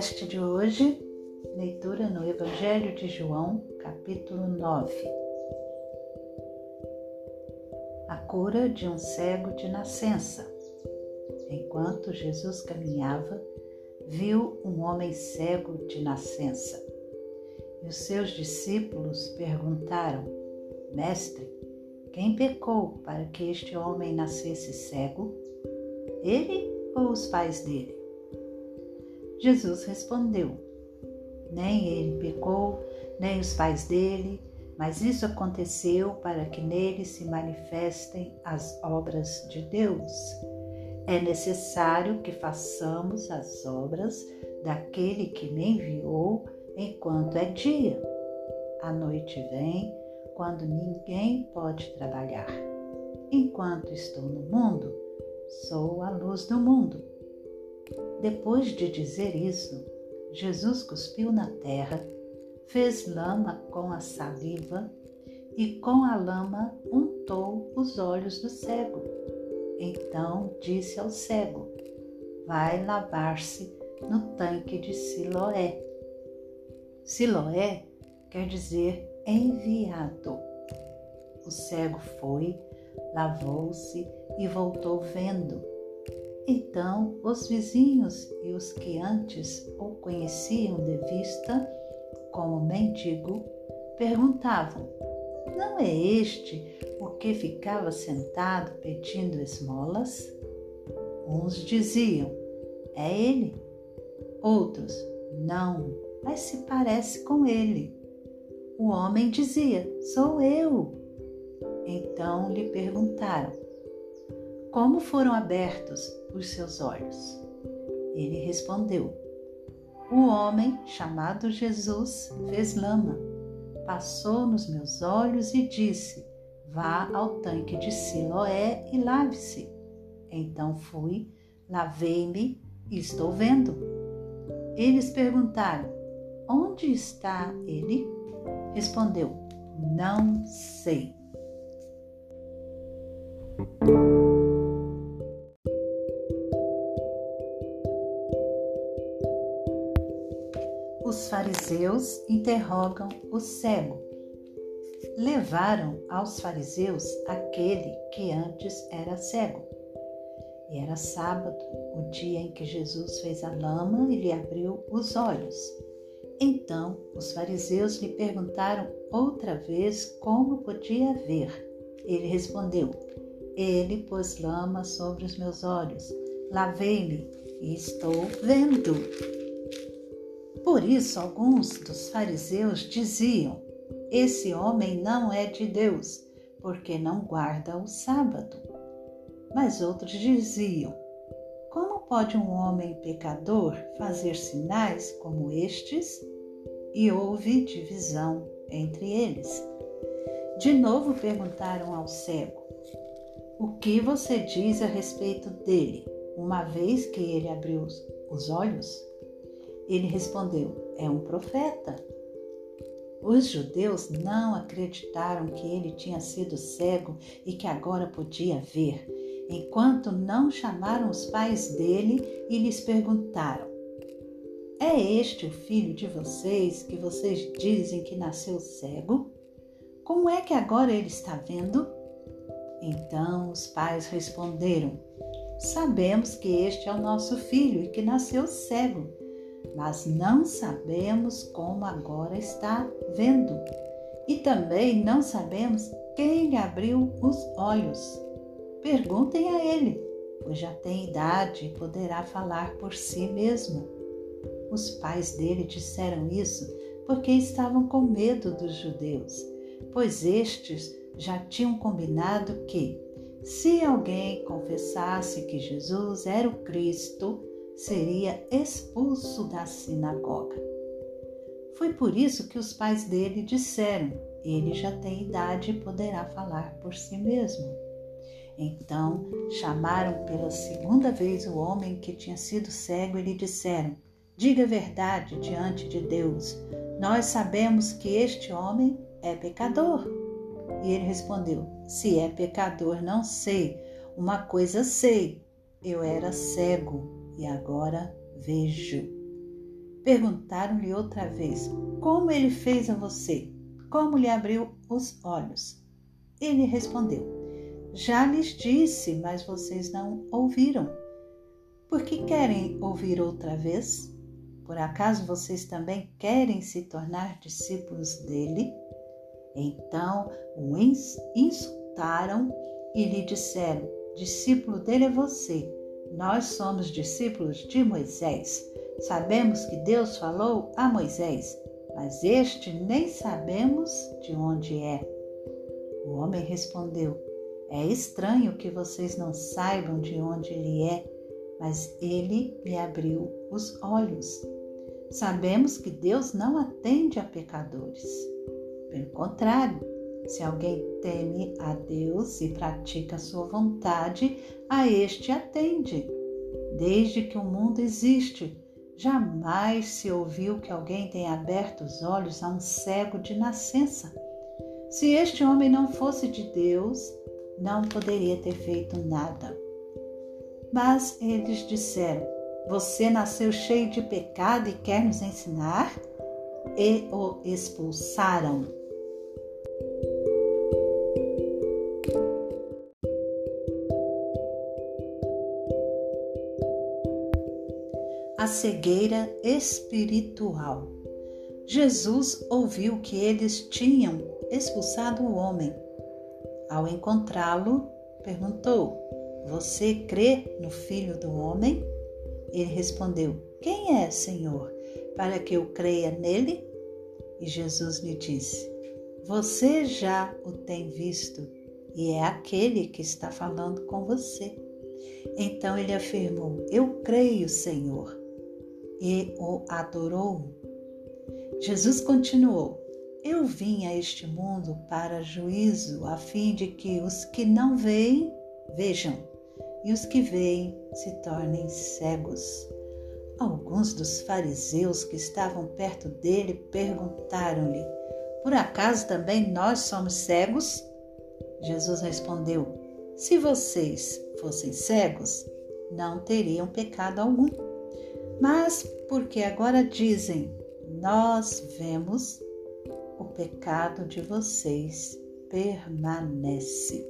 podcast de hoje, leitura no Evangelho de João, capítulo 9. A cura de um cego de nascença. Enquanto Jesus caminhava, viu um homem cego de nascença. E os seus discípulos perguntaram: Mestre, quem pecou para que este homem nascesse cego? Ele ou os pais dele? Jesus respondeu: Nem ele pecou, nem os pais dele, mas isso aconteceu para que nele se manifestem as obras de Deus. É necessário que façamos as obras daquele que me enviou enquanto é dia. A noite vem quando ninguém pode trabalhar. Enquanto estou no mundo, sou a luz do mundo. Depois de dizer isso, Jesus cuspiu na terra, fez lama com a saliva e com a lama untou os olhos do cego. Então disse ao cego: Vai lavar-se no tanque de Siloé. Siloé quer dizer enviado. O cego foi, lavou-se e voltou vendo. Então os vizinhos e os que antes o conheciam de vista como mendigo perguntavam: Não é este o que ficava sentado pedindo esmolas? Uns diziam: É ele. Outros: Não, mas se parece com ele. O homem dizia: Sou eu. Então lhe perguntaram: Como foram abertos os seus olhos? Ele respondeu: O homem, chamado Jesus, fez lama, passou nos meus olhos e disse: Vá ao tanque de Siloé e lave-se. Então fui, lavei-me e estou vendo. Eles perguntaram: Onde está ele? Respondeu: Não sei. Fariseus interrogam o cego. Levaram aos fariseus aquele que antes era cego. E era sábado, o dia em que Jesus fez a lama e lhe abriu os olhos. Então os fariseus lhe perguntaram outra vez como podia ver. Ele respondeu: Ele pôs lama sobre os meus olhos, lavei-me e estou vendo. Por isso, alguns dos fariseus diziam: Esse homem não é de Deus, porque não guarda o sábado. Mas outros diziam: Como pode um homem pecador fazer sinais como estes? e houve divisão entre eles. De novo perguntaram ao cego: O que você diz a respeito dele, uma vez que ele abriu os olhos? Ele respondeu: É um profeta. Os judeus não acreditaram que ele tinha sido cego e que agora podia ver, enquanto não chamaram os pais dele e lhes perguntaram: é este o filho de vocês que vocês dizem que nasceu cego? Como é que agora ele está vendo? Então os pais responderam: Sabemos que este é o nosso filho e que nasceu cego, mas não sabemos como agora está vendo. E também não sabemos quem lhe abriu os olhos. Perguntem a ele, pois já tem idade e poderá falar por si mesmo. Os pais dele disseram isso porque estavam com medo dos judeus, pois estes já tinham combinado que, se alguém confessasse que Jesus era o Cristo, seria expulso da sinagoga. Foi por isso que os pais dele disseram: Ele já tem idade e poderá falar por si mesmo. Então chamaram pela segunda vez o homem que tinha sido cego e lhe disseram: Diga a verdade diante de Deus. Nós sabemos que este homem é pecador. E ele respondeu: Se é pecador, não sei. Uma coisa sei: eu era cego e agora vejo. Perguntaram-lhe outra vez: Como ele fez a você? Como lhe abriu os olhos? Ele respondeu: Já lhes disse, mas vocês não ouviram. Por que querem ouvir outra vez? Por acaso vocês também querem se tornar discípulos dele? Então o insultaram e lhe disseram: Discípulo dele é você. Nós somos discípulos de Moisés. Sabemos que Deus falou a Moisés, mas este nem sabemos de onde é. O homem respondeu: É estranho que vocês não saibam de onde ele é, mas ele me abriu os olhos. Sabemos que Deus não atende a pecadores. Pelo contrário, se alguém teme a Deus e pratica sua vontade, a este atende. Desde que o mundo existe, Jamais se ouviu que alguém tenha aberto os olhos a um cego de nascença. Se este homem não fosse de Deus, não poderia ter feito nada. Mas eles disseram: Você nasceu cheio de pecado e quer nos ensinar? E o expulsaram. A cegueira espiritual. Jesus ouviu que eles tinham expulsado o homem. Ao encontrá-lo, perguntou: Você crê no Filho do Homem? Ele respondeu: Quem é, Senhor, para que eu creia nele? E Jesus lhe disse: Você já o tem visto e é aquele que está falando com você. Então ele afirmou: Eu creio, Senhor e o adorou. Jesus continuou: Eu vim a este mundo para juízo, a fim de que os que não veem vejam e os que veem se tornem cegos. Alguns dos fariseus que estavam perto dele perguntaram-lhe: Por acaso também nós somos cegos? Jesus respondeu: Se vocês fossem cegos, não teriam pecado algum mas porque agora dizem: Nós vemos, o pecado de vocês permanece.